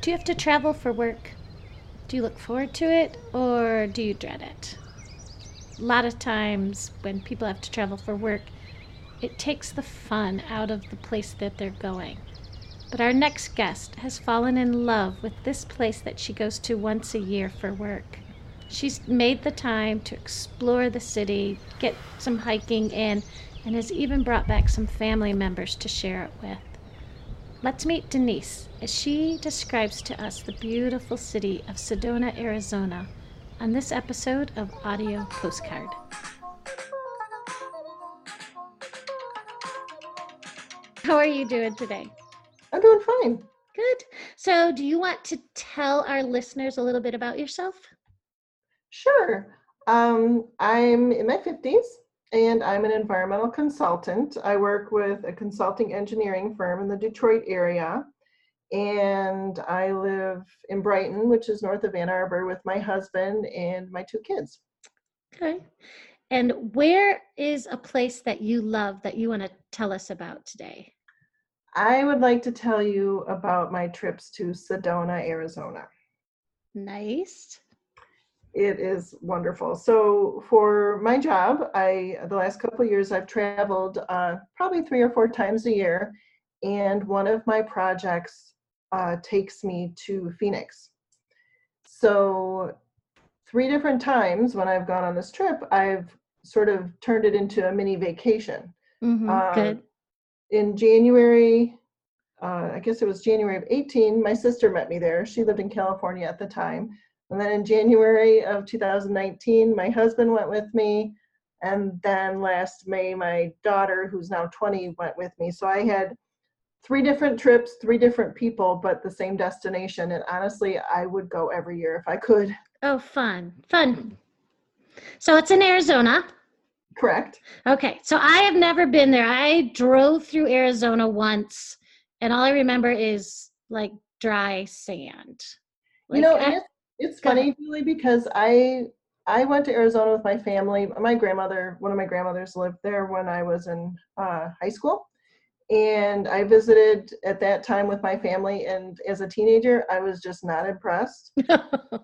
Do you have to travel for work? Do you look forward to it or do you dread it? A lot of times when people have to travel for work, it takes the fun out of the place that they're going. But our next guest has fallen in love with this place that she goes to once a year for work. She's made the time to explore the city, get some hiking in, and has even brought back some family members to share it with. Let's meet Denise as she describes to us the beautiful city of Sedona, Arizona, on this episode of Audio Postcard. How are you doing today? I'm doing fine. Good. So, do you want to tell our listeners a little bit about yourself? Sure. Um, I'm in my 50s and I'm an environmental consultant. I work with a consulting engineering firm in the Detroit area. And I live in Brighton, which is north of Ann Arbor, with my husband and my two kids. Okay. And where is a place that you love that you want to tell us about today? I would like to tell you about my trips to Sedona, Arizona. Nice it is wonderful. So for my job, I the last couple years I've traveled uh, probably three or four times a year, and one of my projects uh, takes me to Phoenix. So three different times when I've gone on this trip, I've sort of turned it into a mini vacation. Mm-hmm, uh, good. In January, uh, I guess it was January of 18, my sister met me there. She lived in California at the time. And then in January of 2019, my husband went with me. And then last May, my daughter, who's now 20, went with me. So I had three different trips, three different people, but the same destination. And honestly, I would go every year if I could. Oh, fun, fun. So it's in Arizona. Correct. Okay. So I have never been there. I drove through Arizona once, and all I remember is like dry sand. Like, you know, I, it's funny, Julie, because I I went to Arizona with my family. My grandmother, one of my grandmothers, lived there when I was in uh, high school, and I visited at that time with my family. And as a teenager, I was just not impressed. but,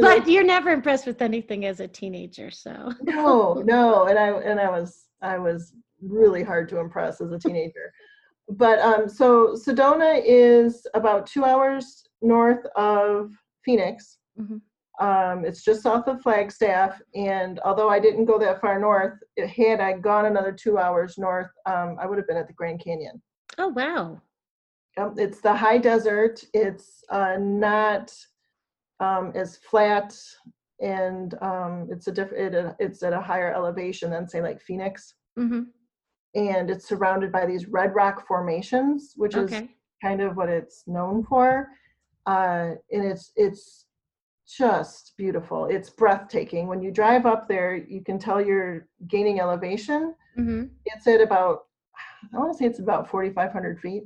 but you're never impressed with anything as a teenager, so no, no. And I and I was I was really hard to impress as a teenager. but um, so Sedona is about two hours north of Phoenix. Mm-hmm. Um, it's just south of Flagstaff, and although I didn't go that far north, it, had I gone another two hours north, um, I would have been at the Grand Canyon. Oh wow! Um, it's the high desert. It's uh, not um, as flat, and um, it's a different. It, it's at a higher elevation than say like Phoenix. Mm-hmm. And it's surrounded by these red rock formations, which okay. is kind of what it's known for uh, and it's it's just beautiful. It's breathtaking. When you drive up there, you can tell you're gaining elevation. Mm-hmm. It's at about I want to say it's about 4,500 feet.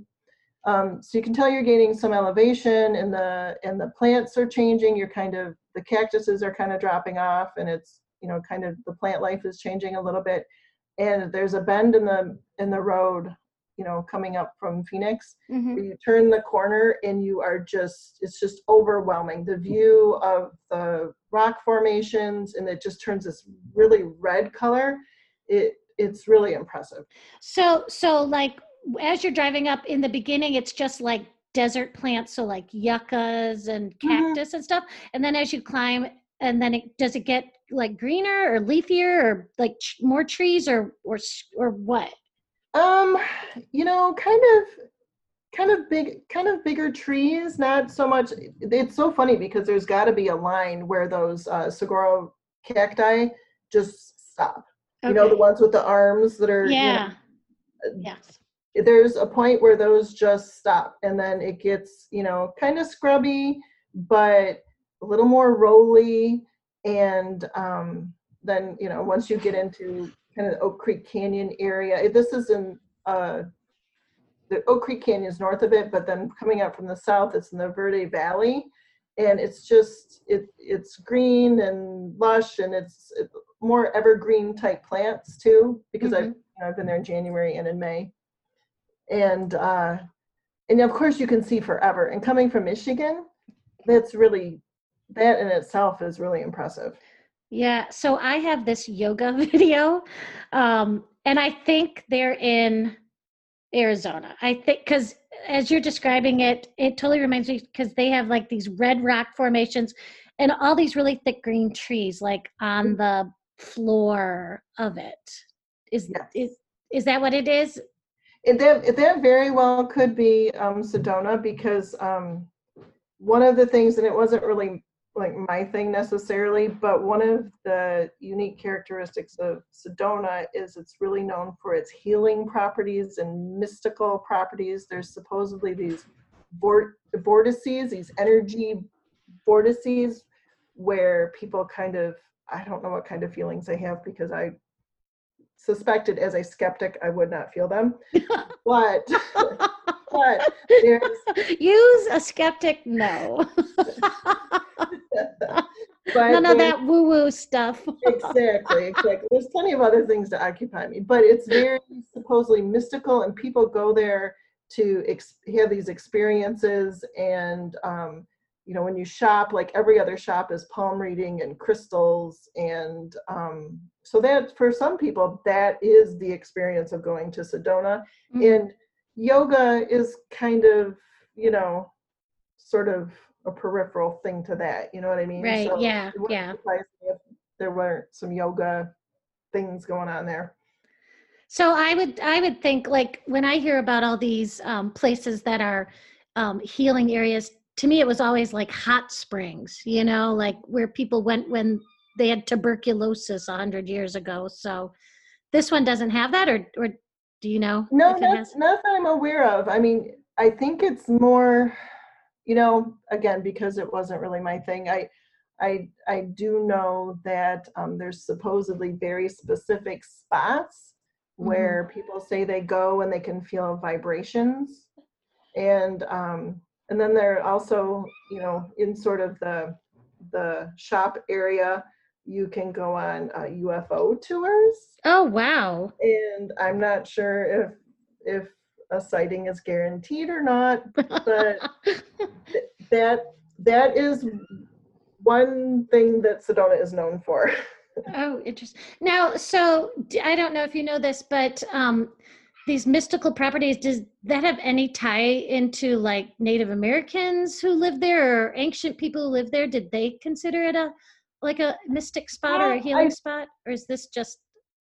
Um, so you can tell you're gaining some elevation, and the and the plants are changing. You're kind of the cactuses are kind of dropping off, and it's you know kind of the plant life is changing a little bit. And there's a bend in the in the road you know coming up from phoenix mm-hmm. you turn the corner and you are just it's just overwhelming the view of the rock formations and it just turns this really red color it it's really impressive so so like as you're driving up in the beginning it's just like desert plants so like yuccas and mm-hmm. cactus mm-hmm. and stuff and then as you climb and then it does it get like greener or leafier or like more trees or or or what um, you know, kind of kind of big kind of bigger trees not so much it's so funny because there's got to be a line where those uh, saguaro cacti just stop. Okay. you know the ones with the arms that are yeah. you know, yes. there's a point where those just stop and then it gets you know kind of scrubby but a little more rolly and um, then you know once you get into kind of Oak Creek Canyon area. This is in uh, the Oak Creek Canyon is north of it, but then coming out from the south, it's in the Verde Valley, and it's just it it's green and lush, and it's, more evergreen type plants too. Because mm-hmm. I've you know, I've been there in January and in May, and uh, and of course you can see forever. And coming from Michigan, that's really that in itself is really impressive. Yeah. So I have this yoga video, um, and I think they're in Arizona. I think because as you're describing it, it totally reminds me because they have like these red rock formations and all these really thick green trees like on the floor of it. Is Yes. is is that what it is? That, that very well could be um, Sedona because um, one of the things, and it wasn't really like my thing necessarily, but one of the unique characteristics of Sedona is it's really known for its healing properties and mystical properties. There's supposedly these vor- vortices, these energy vortices, where people kind of, I don't know what kind of feelings they have because I suspected as a skeptic I would not feel them. but but there's Use a skeptic, no. but None of that woo woo stuff. exactly exactly there's plenty of other things to occupy me but it's very supposedly mystical and people go there to ex- have these experiences and um, you know when you shop like every other shop is palm reading and crystals and um, so that for some people that is the experience of going to sedona Mm. and yoga is kind of you know sort of a peripheral thing to that you know what i mean Right, So yeah, it yeah. surprise me if there weren't some yoga things going on there So I would I would think like when I hear about all these um, places that are um, healing areas, to me it was always like hot springs, you know, like where people went when they had tuberculosis a hundred years ago. So this one doesn't have that, or or do you know? no not, not that i'm aware of i mean i think it's more you know again because it wasn't really my thing i i i do know that um, there's supposedly very specific spots Mm-hmm. where people say they go and they can feel vibrations and um and then they're also you know in sort of the the shop area you can go on uh, ufo tours Oh wow! and i'm not sure if if a sighting is guaranteed or not but th- that that is one thing that sedona is known for Oh, interesting. Now, so I don't know if you know this, but um, these mystical properties, does that have any tie into like Native Americans who live there or ancient people who live there? Did they consider it a like a mystic spot or a a I- healing spot, or is this just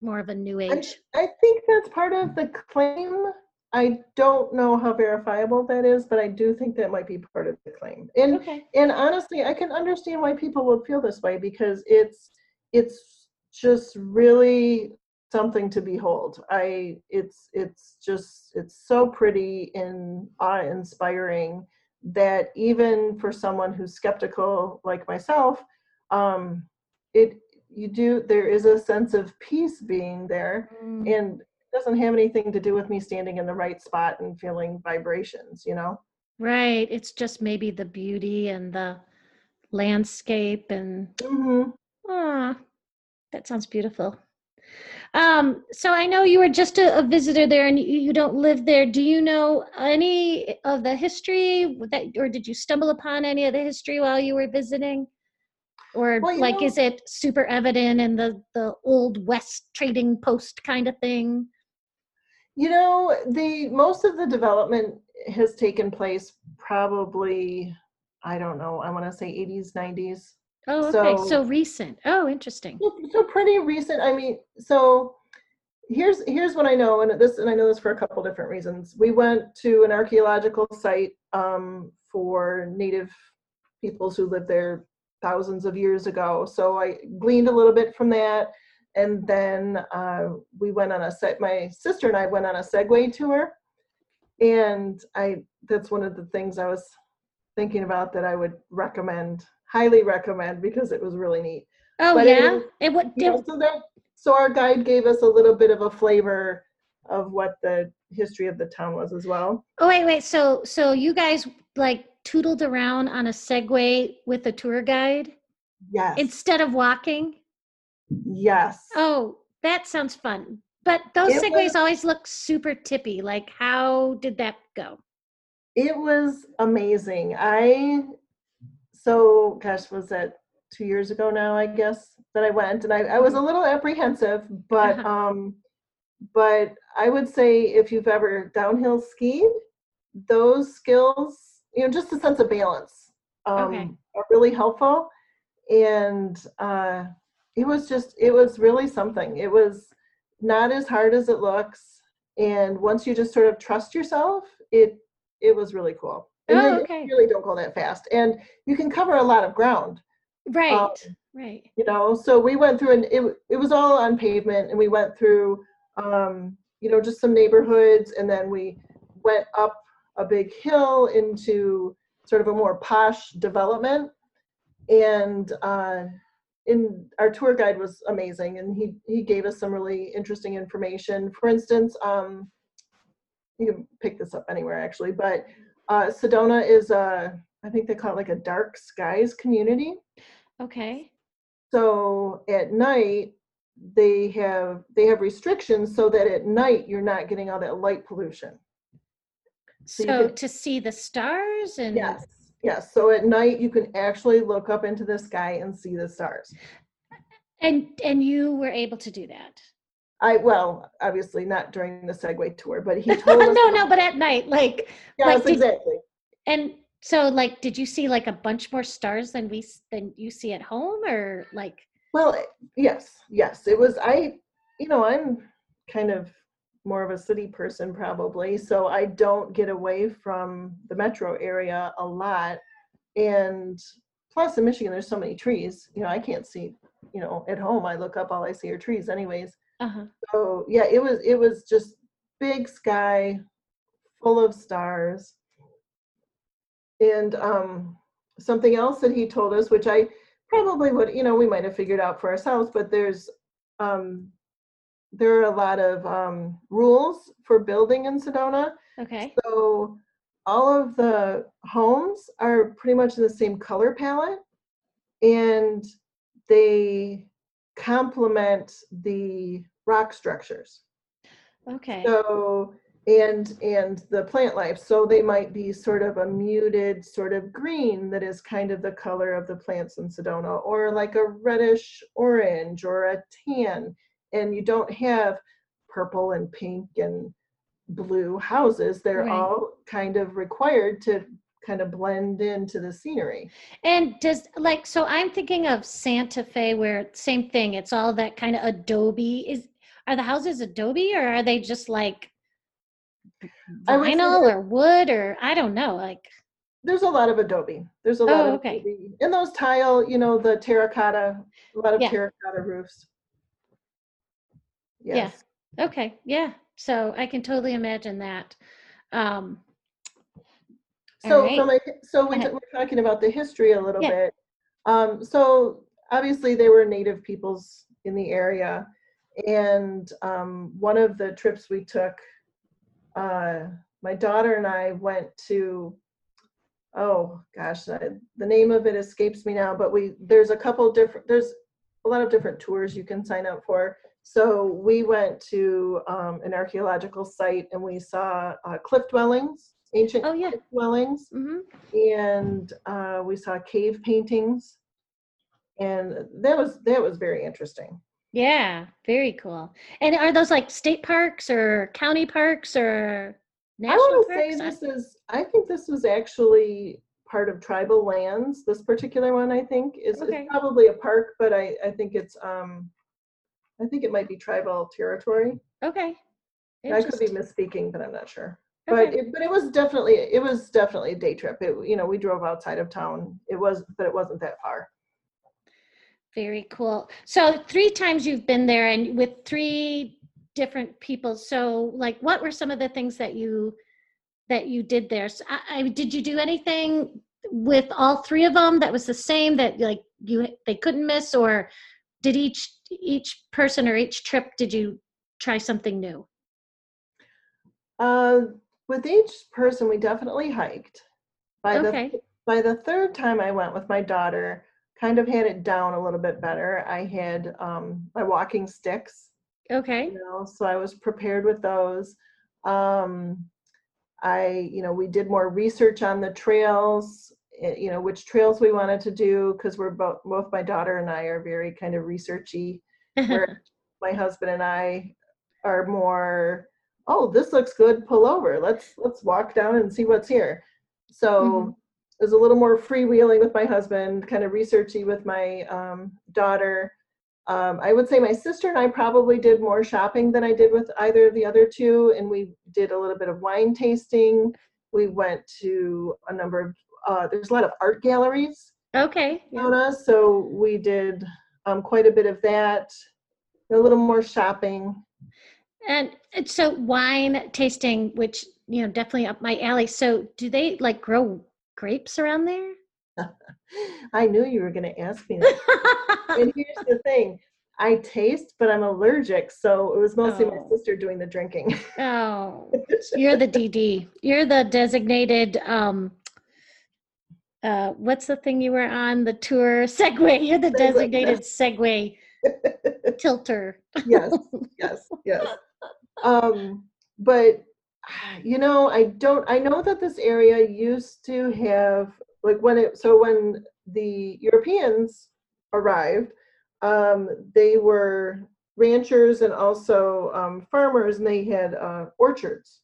more of a new I, age? I think that's part of the claim i don't know how verifiable that is but i do think that might be part of the claim. And Okay. and honestly i can understand why people would feel this way because it's it's just really something to behold. I it's it's just it's so pretty and awe inspiring that even for someone who's skeptical like myself um it you do there is a sense of peace being there. Mm, and doesn't have anything to do with me standing in the right spot and feeling vibrations you know right. It's just maybe the beauty and the landscape and hmm Ah, that sounds beautiful. Um, so I know you were just a, a visitor there and you, you don't live there. Do you know any of the history that, or did you stumble upon any of the history while you were visiting? Or Well, like, know- is it super evident in the, the old West trading post kind of thing? You know, the most of the development has taken place probably, I don't know, I want to say 80s, 90s. Oh, okay. So- So recent. Oh, interesting. So, so pretty recent. I mean, so here's here's what I know, and this and I know this for a couple different reasons. We went to an archaeological site um, for native peoples who lived there thousands of years ago. So I gleaned a little bit from that, and then uh, we went on a set. My sister and I went on a Segway tour, and I that's one of the things I was thinking about that I would recommend, highly recommend, because it was really neat. Oh, But yeah. It would, so that so our guide gave us a little bit of a flavor of what the history of the town was as well. Oh wait, wait. So so you guys like tootled around on a Segway with a tour guide Yes. instead of walking? Yes. Oh, that sounds fun. But those It Segways was- always look super tippy. Like how did that go? It was amazing. I so gosh, was that two years ago now? I guess that I went, and I, I was a little apprehensive, but Uh-huh. um, but I would say if you've ever downhill skied, those skills, you know, just a sense of balance, um, Okay. are really helpful. And uh, it was just, it was really something. It was not as hard as it looks, and once you just sort of trust yourself, it it was really cool. And Oh, you okay. really don't go that fast, and you can cover a lot of ground Right. Um, right. you know so we went through and it, it was all on pavement and we went through um, you know just some neighborhoods and then we went up a big hill into sort of a more posh development and uh, in our tour guide was amazing and he he gave us some really interesting information for instance um, you can pick this up anywhere actually but uh, sedona is a i think they call it like a dark skies community Okay. so at night, they have they have restrictions so that at night you're not getting all that light pollution. So, you can- to see the stars and Yes. Yes. So at night you can actually look up into the sky and see the stars. and and you were able to do that. I well, obviously not during the Segway tour, but he told us. no, no, but at night, like, yes, like, did- exactly. and so, like, did you see like a bunch more stars than we than you see at home, or like? Well, yes, yes. It was I. You know, I'm kind of more of a city person probably, so I don't get away from the metro area a lot. And plus, in Michigan, there's so many trees. You know, I can't see. You know, at home, I look up, all I see are trees, anyways. Uh huh. So yeah, it was it was just big sky, full of stars. And um, something else that he told us, which I probably would, you know, we might have figured out for ourselves, but there's um, there are a lot of um, rules for building in Sedona. Okay. So all of the homes are pretty much in the same color palette, and they complement the rock structures. Okay. So and and the plant life. So they might be sort of a muted sort of green that is kind of the color of the plants in Sedona, or like a reddish orange or a tan. And you don't have purple and pink and blue houses. They're Right. all kind of required to kind of blend into the scenery. And does like so? I'm thinking of Santa Fe, where same thing. It's all that kind of adobe. Is are the houses adobe or are they just like I would say vinyl or wood or I don't know. Like There's a lot of adobe. There's a lot Oh, of okay. adobe. And those tile, you know, the terracotta, a lot of Yeah. terracotta roofs. Yeah. Yes. okay, yeah. So I can totally imagine that. Um, So Alright. from a, so we we're talking about the history a little Yeah. bit. Um, so obviously they were native peoples in the area. And um, one of the trips we took, uh, my daughter and I went to, oh gosh, I- the name of it escapes me now, but we, there's a couple different, there's a lot of different tours you can sign up for. So we went to um, an archaeological site and we saw uh, cliff dwellings, ancient Oh, yeah. cliff dwellings mhm. and uh, we saw cave paintings and that was that was very interesting Yeah, very cool. And are those like state parks or county parks or i national want to say this is i think this was actually part of tribal lands this particular one i think is, is probably a park but i i think it's um i think it might be tribal territory okay. i could be misspeaking but i'm not sure but it, but it was definitely it was definitely a day trip it you know we drove outside of town it was but it wasn't that far Very cool. So three times you've been there and with three different people. So like what were some of the things that you that you did there? So I, I did you do anything with all three of them that was the same that like you they couldn't miss or did each each person or each trip did you try something new? Uh, with each person, we definitely hiked. By Okay. the by the third time I went with my daughter, kind of had it down a little bit better. I had um, my walking sticks, Okay. you know, so I was prepared with those. Um, I, you know, we did more research on the trails, you know, which trails we wanted to do because we're both, both my daughter and I are very kind of researchy. Where my husband and I are more, oh, this looks good, pull over. Let's let's walk down and see what's here. So Mhm. it was a little more freewheeling with my husband, kind of researchy with my um, daughter. Um, I would say my sister and I probably did more shopping than I did with either of the other two, and we did a little bit of wine tasting. We went to a number of uh, there's a lot of art galleries okay. yeah. so we did um, quite a bit of that. A little more shopping. And so wine tasting, which you know, definitely up my alley. So do they like grow grapes around there? I knew you were going to ask me that. and here's the thing I taste, but I'm allergic. So it was mostly my Oh. sister doing the drinking. oh, you're the DD. You're the designated. um uh, what's the thing you were on the tour? Segway. You're the designated Segway tilter. yes, yes, yes. Um, but you know, I don't. I know that this area used to have like when it. So when the Europeans arrived, um, they were ranchers and also um, farmers, and they had uh, orchards.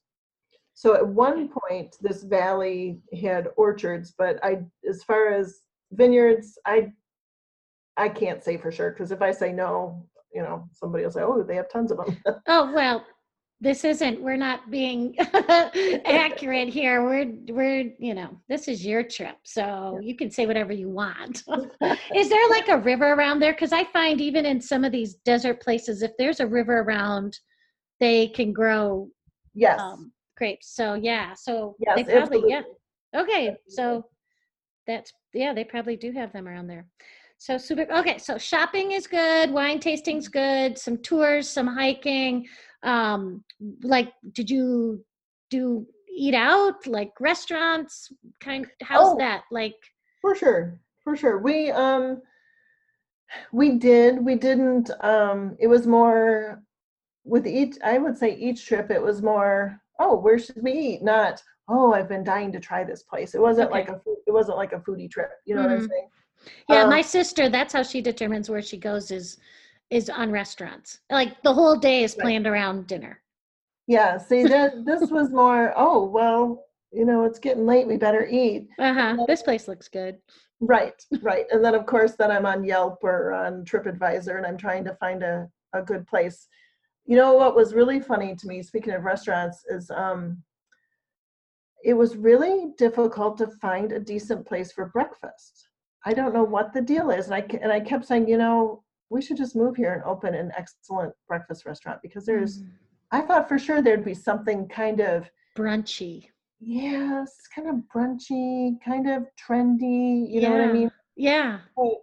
So at one point, this valley had orchards, but I, as far as vineyards, I, I can't say for sure because if I say no, you know, somebody will say, "Oh, they have tons of them." Oh well, this isn't. We're not being accurate here. We're we're you know this is your trip, so you can say whatever you want. is there like a river around there? Because I find even in some of these desert places, if there's a river around, they can grow yes, um, grapes. So yeah, so yes, they probably absolutely. yeah. Okay, Absolutely. so that's yeah, they probably do have them around there. So super. Okay, so shopping is good, wine tasting's good, some tours, some hiking. Um, like, did you do eat out, like restaurants? Kind. How's Oh. that? Like, For sure, for sure. We um we did, we didn't um it was more with each I would say each trip it was more, oh, where should we eat? Not, oh, I've been dying to try this place. It wasn't like a food, it wasn't like a foodie trip. You know what I'm Mhm. saying? yeah, Um, my sister. That's how she determines where she goes is is on restaurants. Like the whole day is Right. planned around dinner. Yeah, see that this was more, oh, well, you know, it's getting late, we better eat. Uh huh. This place looks good. Right, right. And then of course then I'm on Yelp or on TripAdvisor and I'm trying to find a, a good place. You know what was really funny to me, speaking of restaurants, is um it was really difficult to find a decent place for breakfast. I don't know what the deal is. And I and I kept saying, you know, we should just move here and open an excellent breakfast restaurant because there's Mm. I thought for sure there'd be something kind of brunchy. yes, kind of brunchy, kind of trendy, you know what I mean? Yeah. But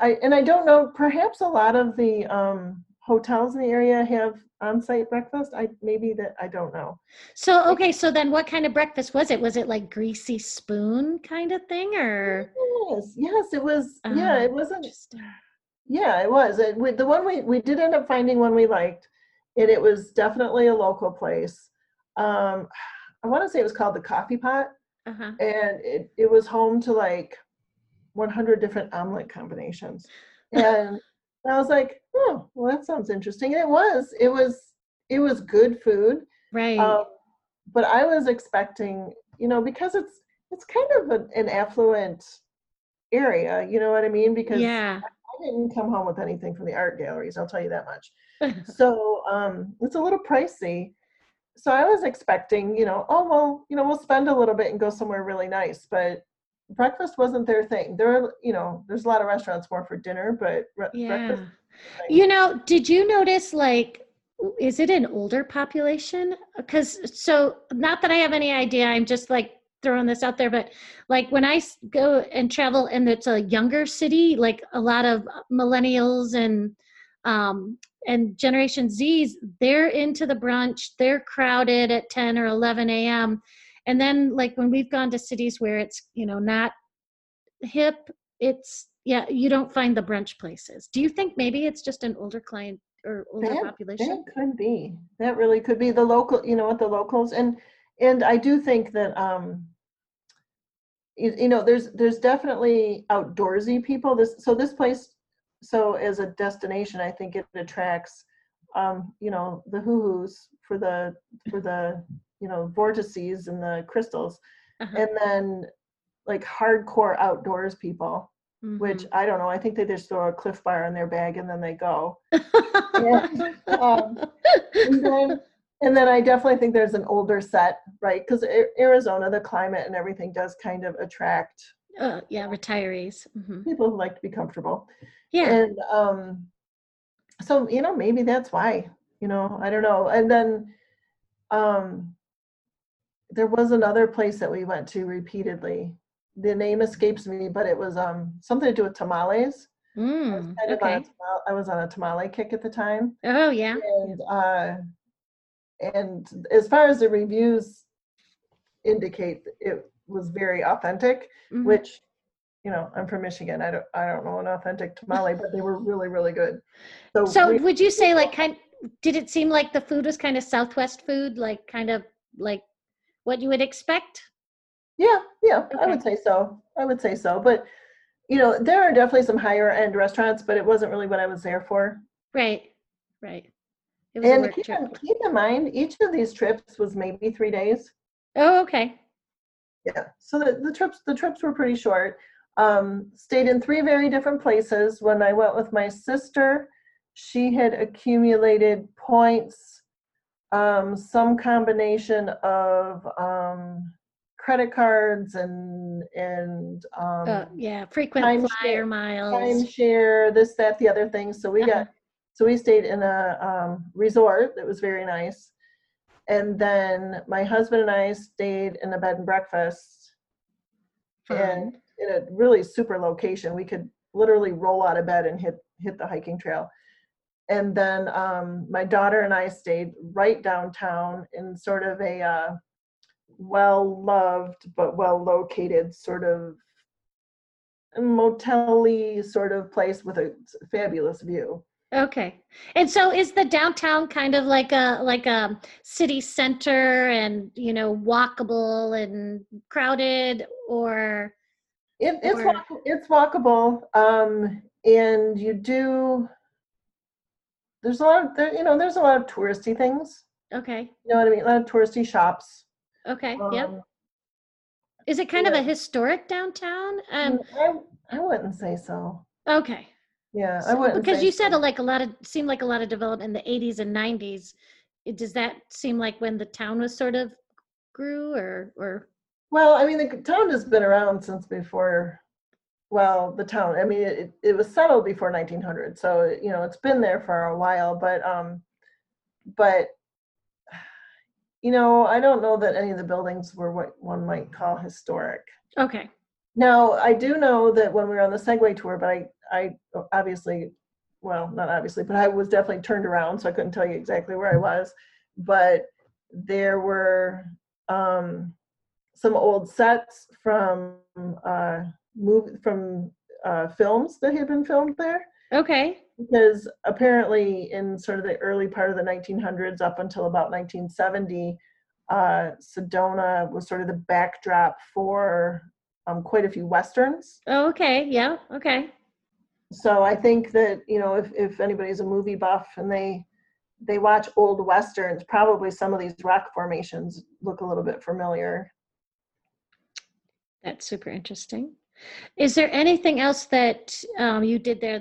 I and I don't know. Perhaps a lot of the um, hotels in the area have on-site breakfast. I maybe that I don't know. So okay, so then what kind of breakfast was it? Was it like greasy spoon kind of thing or Yes, yes, it was. yeah, Oh, it wasn't. Yeah, it was. It, we, the one we we did end up finding one we liked, and it was definitely a local place. Um, I want to say it was called the Coffee Pot, Uh-huh. and it it was home to like 100 different omelet combinations, and I was like, oh, well, that sounds interesting. And it was. It was. It was good food. Right. Um, but I was expecting, you know, because it's it's kind of an, an affluent area, you know what I mean? Because yeah. I didn't come home with anything from the art galleries, I'll tell you that much. So um, it's a little pricey. So I was expecting, you know, oh well, you know, we'll spend a little bit and go somewhere really nice, but breakfast wasn't their thing. There, are, you know, there's a lot of restaurants more for dinner, but re- yeah. breakfast. You know, did you notice like is it an older population? Because so not that I have any idea, I'm just like throwing this out there, but like when I go and travel and it's a younger city, like a lot of millennials and um and generation Z's, they're into the brunch, they're crowded at 10 or 11 a.m. And then like when we've gone to cities where it's, you know, not hip, it's yeah, you don't find the brunch places. Do you think maybe it's just an older client or older That- population? That could be. That really could be the local, you know what, the locals and and I do think that um, you, you know there's there's definitely outdoorsy people. This so this place so as a destination, I think it attracts um, you know the hoo-hoos for the for the you know vortices and the crystals, Uh-huh. and then like hardcore outdoors people. Which Mhm. I don't know. I think they just throw a Cliff Bar in their bag and then they go. and, um, and then and then I definitely think there's an older set, right? Because Arizona, the climate and everything does kind of attract Uh, yeah, retirees. hmm people who like to be comfortable. Yeah. And um, so you know, maybe that's why. You know, I don't know. And then um, there was another place that we went to repeatedly. The name escapes me, but it was um something to do with tamales. I was Mm, kind of on a okay. tamal- I was on a tamale kick at the time. Oh, yeah. and uh and as far as the reviews indicate it was very authentic Mhm. which you know i'm from michigan i don't i don't know an authentic tamale but they were really really good so, So we- would you say like kind did it seem like the food was kind of southwest food like kind of like what you would expect? yeah yeah i would say so i would say so but you know there are definitely some higher end restaurants but it wasn't really what i was there for Right. Right. It was a and keep in, keep in mind each of these trips was maybe three days Oh, okay. yeah so the, the trips the trips were pretty short um stayed in three very different places when i went with my sister she had accumulated points um some combination of um credit cards and and um Uh, yeah, frequent timeshare- flyer miles. timeshare this that the other thing so we Uh-huh. got so we stayed in a um, resort that was very nice and then my husband and i stayed in a bed and breakfast Fun. and in a really super location. We could literally roll out of bed and hit hit the hiking trail. And then um, my daughter and I stayed right downtown in sort of a uh, well loved but well located sort of motel-y sort of place with a fabulous view. Okay. And so is the downtown kind of like a like a city center and you know walkable and crowded or It, it's Or- walk, it's walkable, um, and you do. There's a lot of there, you know. There's a lot of touristy things. okay. You know what I mean? A lot of touristy shops. Okay. yep. Um, Is it kind of a historic downtown? Um I, I wouldn't say so. okay. Yeah, I wouldn't. because say you said so. a, like a lot of seemed like a lot of development in the 80s and 90s. Does that seem like when the town was sort of grew or or Well, I mean, the town has been around since before. Well, the town. I mean, it, it was settled before 1900, so you know it's been there for a while. But um, but you know, I don't know that any of the buildings were what one might call historic. okay. Now, I do know that when we were on the Segway tour, but I, I obviously, well, not obviously, but I was definitely turned around, so I couldn't tell you exactly where I was. But there were um, some old sets from uh, move from uh, films that had been filmed there Okay. because apparently in sort of the early part of the 1900s up until about 1970 uh, sedona was sort of the backdrop for um, quite a few westerns Oh, okay. Yeah. Okay. so i think that you know if, if anybody's a movie buff and they they watch old westerns probably some of these rock formations look a little bit familiar That's super interesting. Is there anything else that um, you did there?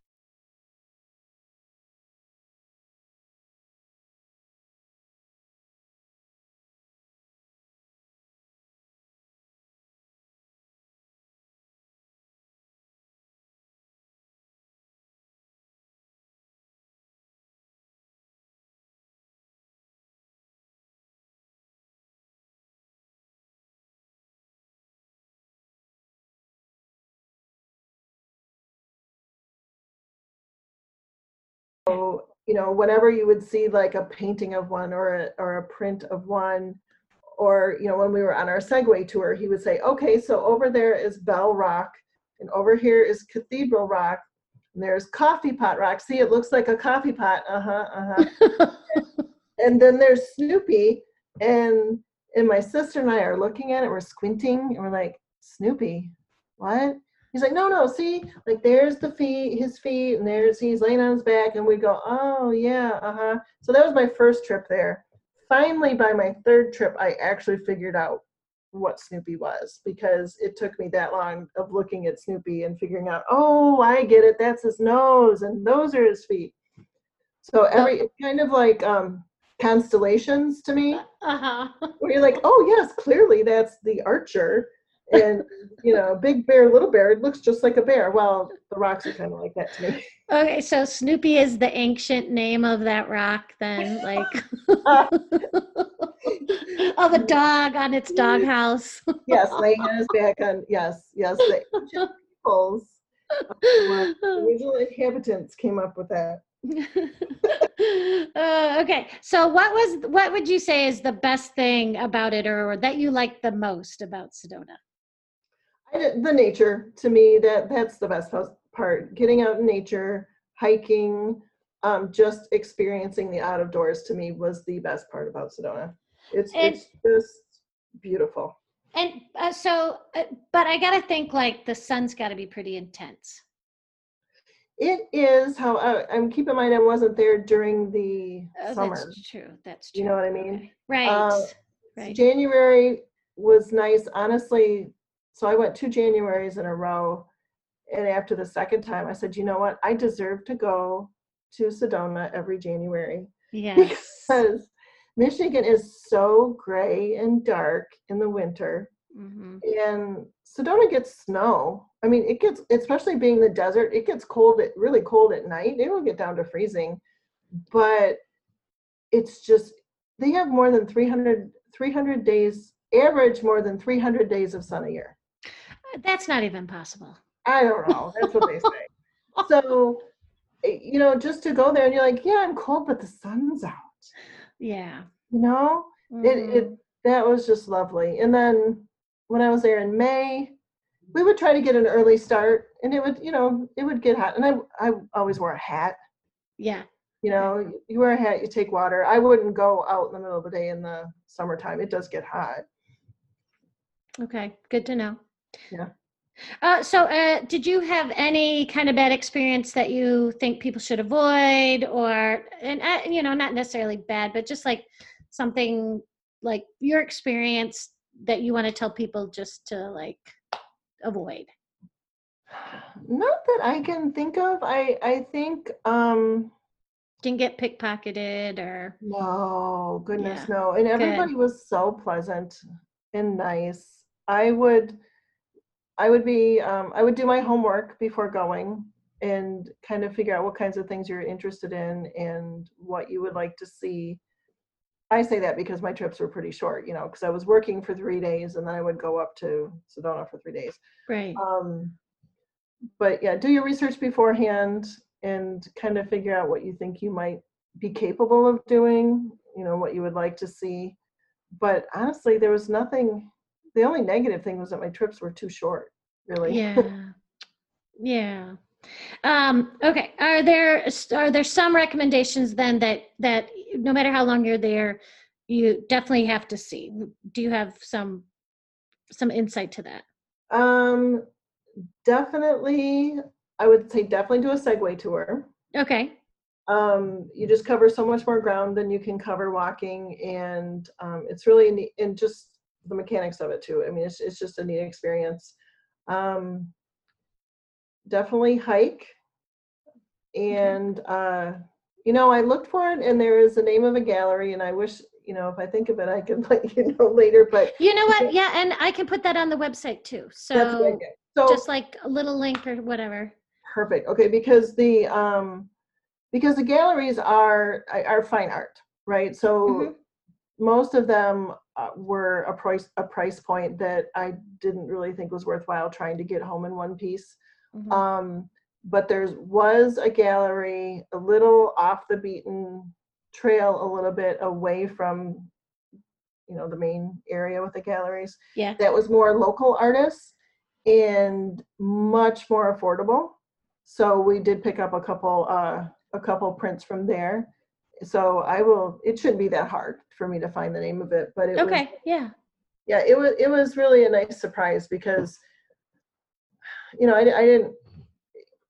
You know whenever you would see like a painting of one or a, or a print of one or you know when we were on our segway tour he would say okay so over there is bell rock and over here is cathedral rock and there's coffee pot rock. See it looks like a coffee pot. Uh-huh uh-huh. And then there's snoopy and And my sister and I are looking at it, we're squinting, and we're like, Snoopy, what? He's like, no, no, see, like there's the feet, his feet, and there's he's laying on his back, and we go, oh yeah, uh huh. So that was my first trip there. Finally, by my third trip, I actually figured out what Snoopy was because it took me that long of looking at Snoopy and figuring out, oh, I get it, that's his nose, and those are his feet. So every it's kind of like um, constellations to me, Uh-huh. where you're like, oh yes, clearly that's the archer, and you know, big bear, little bear, it looks just like a bear. Well, the rocks are kind of like that to me. Okay, so Snoopy is the ancient name of that rock, then, like of a dog on its doghouse. yes, laying on his back on yes, yes, the ancient peoples, uh, original inhabitants came up with that. uh, okay, so what was what would you say is the best thing about it, or that you like the most about Sedona? The nature to me that that's the best part. Getting out in nature, hiking, um, just experiencing the out of doors to me was the best part about Sedona. It's And- it's just beautiful. And uh, so, uh, but I gotta think like the sun's got to be pretty intense. It is how I, I'm. Keep in mind, I wasn't there during the Oh, summer. That's true. That's true. You know what I mean? Okay. Right. Uh, right. January was nice, honestly. So I went two Januaries in a row, and after the second time, I said, "You know what? I deserve to go to Sedona every January yes. because Michigan is so gray and dark in the winter, hmm and Sedona gets snow. I mean, it gets, especially being the desert, it gets cold, at, really cold at night. It will get down to freezing, but it's just they have more than 300, 300 days, average more than 300 days of sun a year. That's not even possible. I don't know. That's what they say. So, eh, you know, just to go there and you're like, yeah, I'm cold, but the sun's out. Yeah. You know, Mhm. it, it that was just lovely. And then when I was there in May, we would try to get an early start, and it would, you know, it would get hot. And I, I always wore a hat. yeah. You know, you wear a hat, you take water. I wouldn't go out in the middle of the day in the summertime. It does get hot. Okay. Good to know. Yeah. Uh, so, uh, did you have any kind of bad experience that you think people should avoid, or and uh, you know, not necessarily bad, but just like something like your experience that you want to tell people just to like avoid? Not that I can think of. I I think um Didn't get pickpocketed, or no, goodness Yeah, no. And good. everybody was so pleasant and nice. I would I would be um I would do my homework before going and kind of figure out what kinds of things you're interested in and what you would like to see. I say that because my trips were pretty short, you know, because I was working for three days and then I would go up to Sedona for three days. right? Um, but yeah, do your research beforehand and kind of figure out what you think you might be capable of doing, you know, what you would like to see. But honestly, there was nothing, the only negative thing was that my trips were too short, really. Yeah. Yeah. Um, okay. Are there are there some recommendations then that that no matter how long you're there, you definitely have to see? Do you have some some insight to that? Um, definitely, I would say definitely do a Segway tour. Okay. um, you just cover so much more ground than you can cover walking and um, it's really neat and just the mechanics of it too i mean it's, it's just a neat experience um, definitely hike and uh, you know i looked for it and there is the name of a gallery and i wish you know if i think of it i can let you know later but You know what? Yeah, and I can put that on the website too. that's what I So so just like a little link or whatever. Perfect. Okay, because the um because the galleries are are fine art, right? So Mhm. most of them uh, were a price a price point that I didn't really think was worthwhile trying to get home in one piece. Mhm. Um, but there was a gallery a little off the beaten trail, a little bit away from you know the main area with the galleries yeah. that was more local artists and much more affordable. So we did pick up a couple uh, a couple prints from there. So I will. It shouldn't be that hard for me to find the name of it, but it was Okay, yeah. yeah it was it was really a nice surprise because you know I, I didn't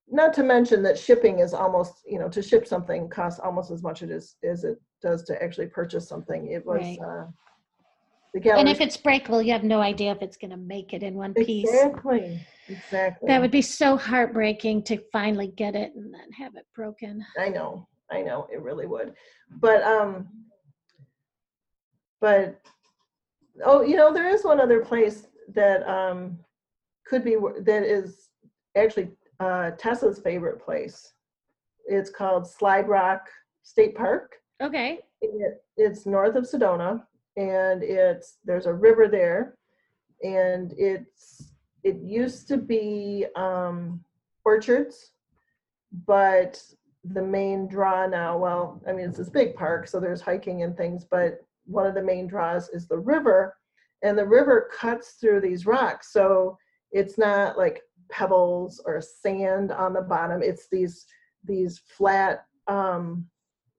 not to mention that shipping is almost you know to ship something costs almost as much it is as it does to actually purchase something it was Right. uh And if it's breakable, you have no idea if it's going to make it in one piece. exactly exactly That would be so heartbreaking to finally get it and then have it broken. I know, I know, it really would. But um but oh, you know, there is one other place that um could be that is actually uh Tessa's favorite place. It's called Slide Rock State Park. Okay. It, it's north of Sedona and it's there's a river there and it's it used to be um orchards but the main draw now well i mean it's this big park so there's hiking and things but one of the main draws is the river and the river cuts through these rocks so it's not like pebbles or sand on the bottom it's these these flat um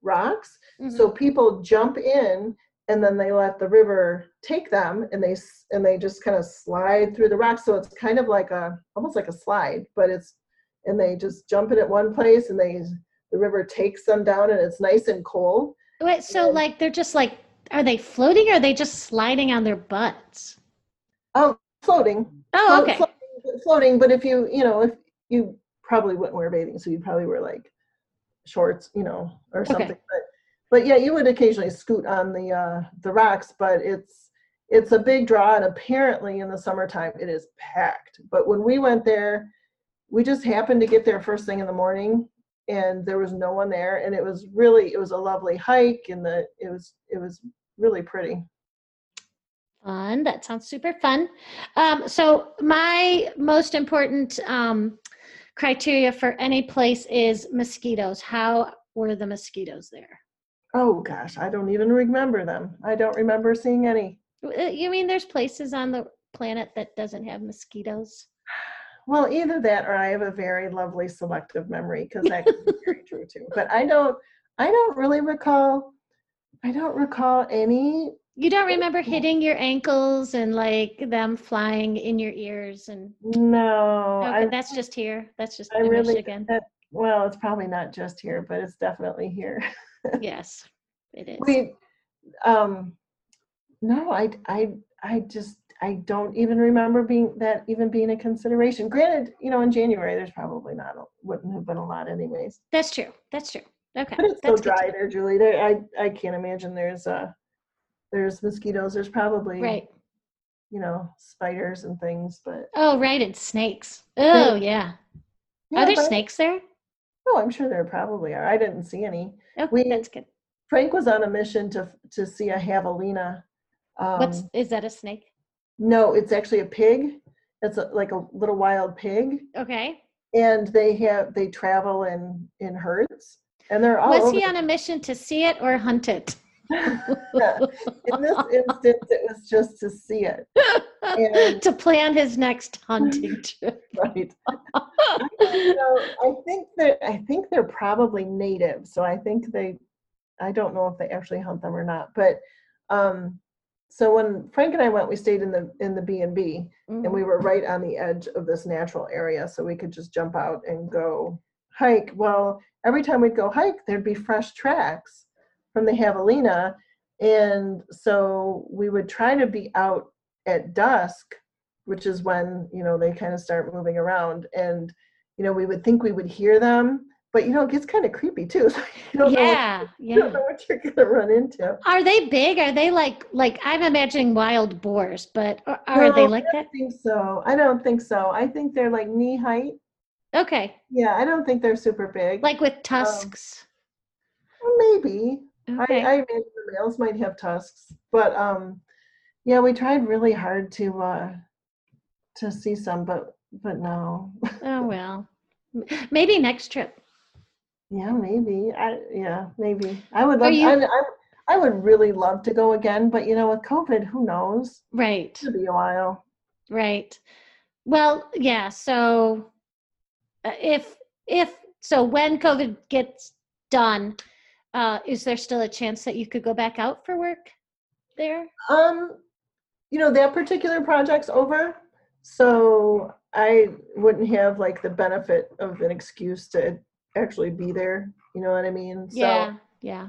rocks so Mhm. people jump in and then they let the river take them and they and they just kind of slide through the rocks so it's kind of like a almost like a slide but it's and they just jump in at one place and they the river takes them down and it's nice and cold Wait, so and- like they're just like, are they floating or are they just sliding on their butts? oh floating Oh, Flo- okay. floating, floating but if you you know if you probably wouldn't wear bathing so you'd probably wear like shorts you know or Okay. something but but yeah you would occasionally scoot on the uh the rocks but it's it's a big draw and apparently in the summertime it is packed but when we went there we just happened to get there first thing in the morning and there was no one there and it was really it was a lovely hike and the it was it was really pretty Fun. That sounds super fun. Um, so my most important um, criteria for any place is mosquitoes. How were the mosquitoes there? oh gosh i don't even remember them i don't remember seeing any Uh, You mean there's places on the planet that doesn't have mosquitoes? Well, either that or I have a very lovely selective memory because that could be very true too. But I don't I don't really recall I don't recall any You don't remember hitting your ankles and like them flying in your ears and no. okay, I, that's just here. That's just I really Michigan. that, well, it's probably not just here, but it's definitely here. yes, it is. We um no, I I I just I don't even remember being that even being a consideration. Granted, you know, in January there's probably not a, wouldn't have been a lot anyways. That's true. That's true. Okay. But it's so that's to dry there, Julie. There, I I can't imagine there's uh there's mosquitoes. There's probably Right. you know spiders and things, but Oh, right. It's snakes. Oh, yeah. yeah, Are there but- snakes there? Oh, I'm sure there probably are. I didn't see any. Oh, We- that's good. Frank was on a mission to to see a javelina. Um, What's is that a snake? no? It's actually a pig. It's a, like a little wild pig, Okay. and they have they travel in in herds, and they're all Was he on a mission to see it or hunt it? in this instance, it was just to see it. And- to plan his next hunting trip. Right. you know, I think that I think they're probably native, so I think they. I don't know if they actually hunt them or not, but um, so when Frank and I went, we stayed in the in the B and B, and we mm-hmm. were right on the edge of this natural area, so we could just jump out and go hike. Well, every time we'd go hike, there'd be fresh tracks from the javelina, and so we would try to be out at dusk, which is when you know they kind of start moving around, and you know we would think we would hear them, but you know it gets kind of creepy too. So you don't know what, yeah, You don't know what you're gonna run into. Are they big? Are they like like I'm imagining wild boars, but are, are they No, like I that? don't think so. I don't think so. I think they're like knee height. Okay, Yeah, I don't think they're super big. like with tusks. Well, maybe. Okay. I, I imagine the males might have tusks, but um, yeah, we tried really hard to uh, to see some, but but no. oh well, maybe next trip. Yeah, maybe. I yeah, maybe. I would love. you- I, I I would really love to go again, but you know, with COVID, who knows? Right, It'll be a while. right. Well, yeah. So uh, if if so, when COVID gets done, uh, is there still a chance that you could go back out for work there? Um, you know, that particular project's over, so I wouldn't have like the benefit of an excuse to actually be there. You know what I mean? So yeah, yeah.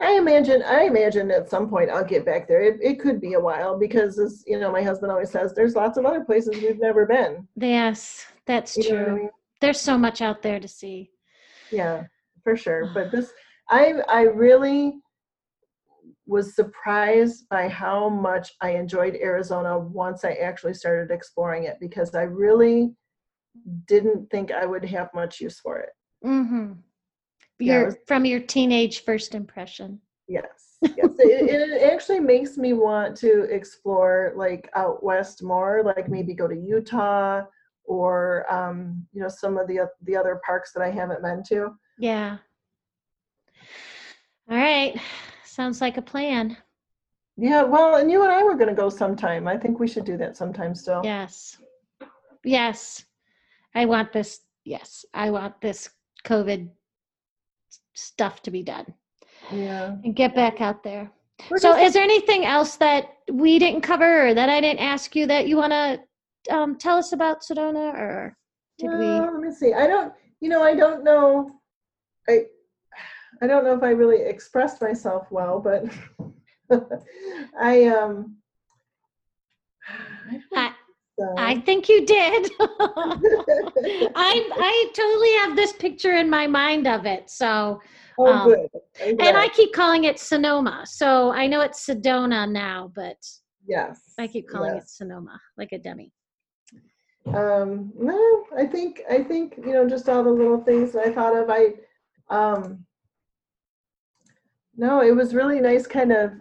I imagine I imagine at some point I'll get back there. It it could be a while because as you know, my husband always says there's lots of other places we've never been. Yes, that's You true. I mean? There's so much out there to see. Yeah, for sure. But this I I really was surprised by how much I enjoyed Arizona once I actually started exploring it because I really didn't think I would have much use for it. Mm-hmm. Yeah, Your was- from your teenage first impression. Yes, yes. it, it actually makes me want to explore like out west more, like maybe go to Utah or um, you know some of the the other parks that I haven't been to. Yeah. All right. Sounds like a plan. Yeah, well, and you and I were going to go sometime. I think we should do that sometime still. Yes. Yes. I want this. Yes. I want this COVID stuff to be done Yeah. and get back out there. We're So, is there anything else that we didn't cover or that I didn't ask you that you want to um, tell us about Sedona or did we? Uh, let me see. I don't. You know, I don't know. I. I don't know if I really expressed myself well, but I um. I, so- I think you did. I I totally have this picture in my mind of it. So, oh, um, good. And I keep calling it Sonoma. So I know it's Sedona now, but yes. I keep calling yes. it Sonoma, like a dummy. um no i think i think you know just all the little things that i thought of i um no it was really nice kind of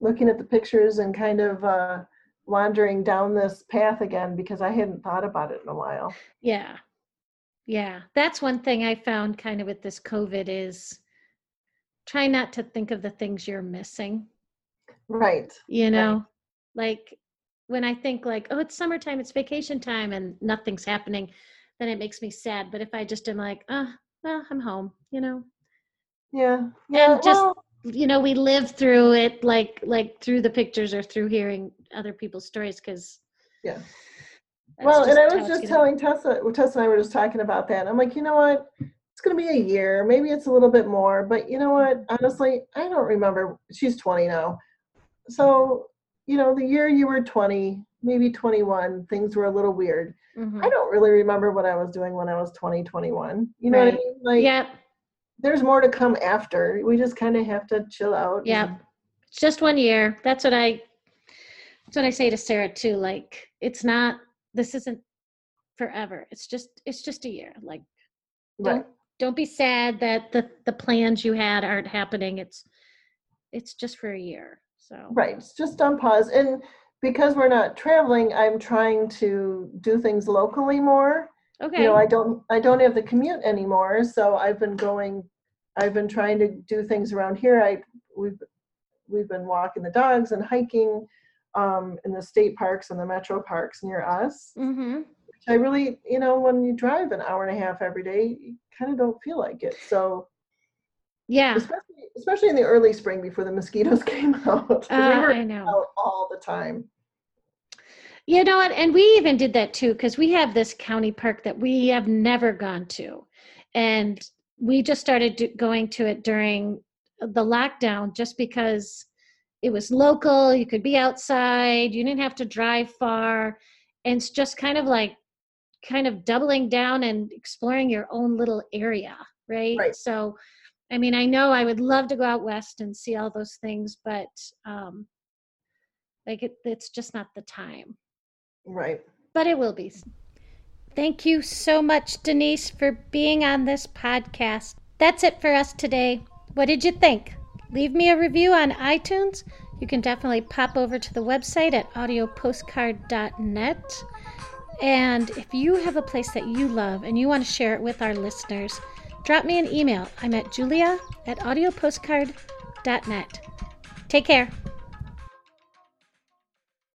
looking at the pictures and kind of uh wandering down this path again because i hadn't thought about it in a while Yeah. Yeah. That's one thing I found kind of with this COVID is try not to think of the things you're missing, right you know? Like when I think like, oh, it's summertime, it's vacation time and nothing's happening, then it makes me sad. But if I just am like, oh, well, I'm home, you know? yeah yeah just- well, you know we live through it like like through the pictures or through hearing other people's stories because Yeah. well and i was just telling tessa well, tessa and i were just talking about that i'm like you know what? It's going to be a year maybe it's a little bit more but you know what? Honestly i don't remember she's 20 now. So you know the year you were 20 maybe 21 things were a little weird. Mhm. i don't really remember what i was doing when i was 20 21 you know what i mean? Like yep there's more to come after. We just kind of have to chill out Yeah. it's just one year. That's what i that's what i say to sarah too like it's not this isn't forever. It's just it's just a year. Like right. don't don't be sad that the the plans you had aren't happening. It's it's just for a year. So Right, it's just on pause. And because we're not traveling, I'm trying to do things locally more. Okay You know, I don't I don't have the commute anymore, so I've been going I've been trying to do things around here. I we've we've been walking the dogs and hiking um, in the state parks and the metro parks near us. mm-hmm. I really, you know, when you drive an hour and a half every day, you kind of don't feel like it. So yeah especially especially in the early spring before the mosquitoes came out. uh, we were i know out all the time. You know what? And we even did that too because we have this county park that we have never gone to. And we just started do- going to it during the lockdown just because it was local. You could be outside, you didn't have to drive far. And it's just kind of like, kind of doubling down and exploring your own little area, right? Right. So, I mean, I know I would love to go out west and see all those things, but um, like it, it's just not the time Right. but it will be. Thank you so much, Denise, for being on this podcast. That's it for us today. What did you think? Leave me a review on iTunes. You can definitely pop over to the website at audiopostcard.net. And if you have a place that you love and you want to share it with our listeners, drop me an email. I'm at julia at audiopostcard.net. Take care.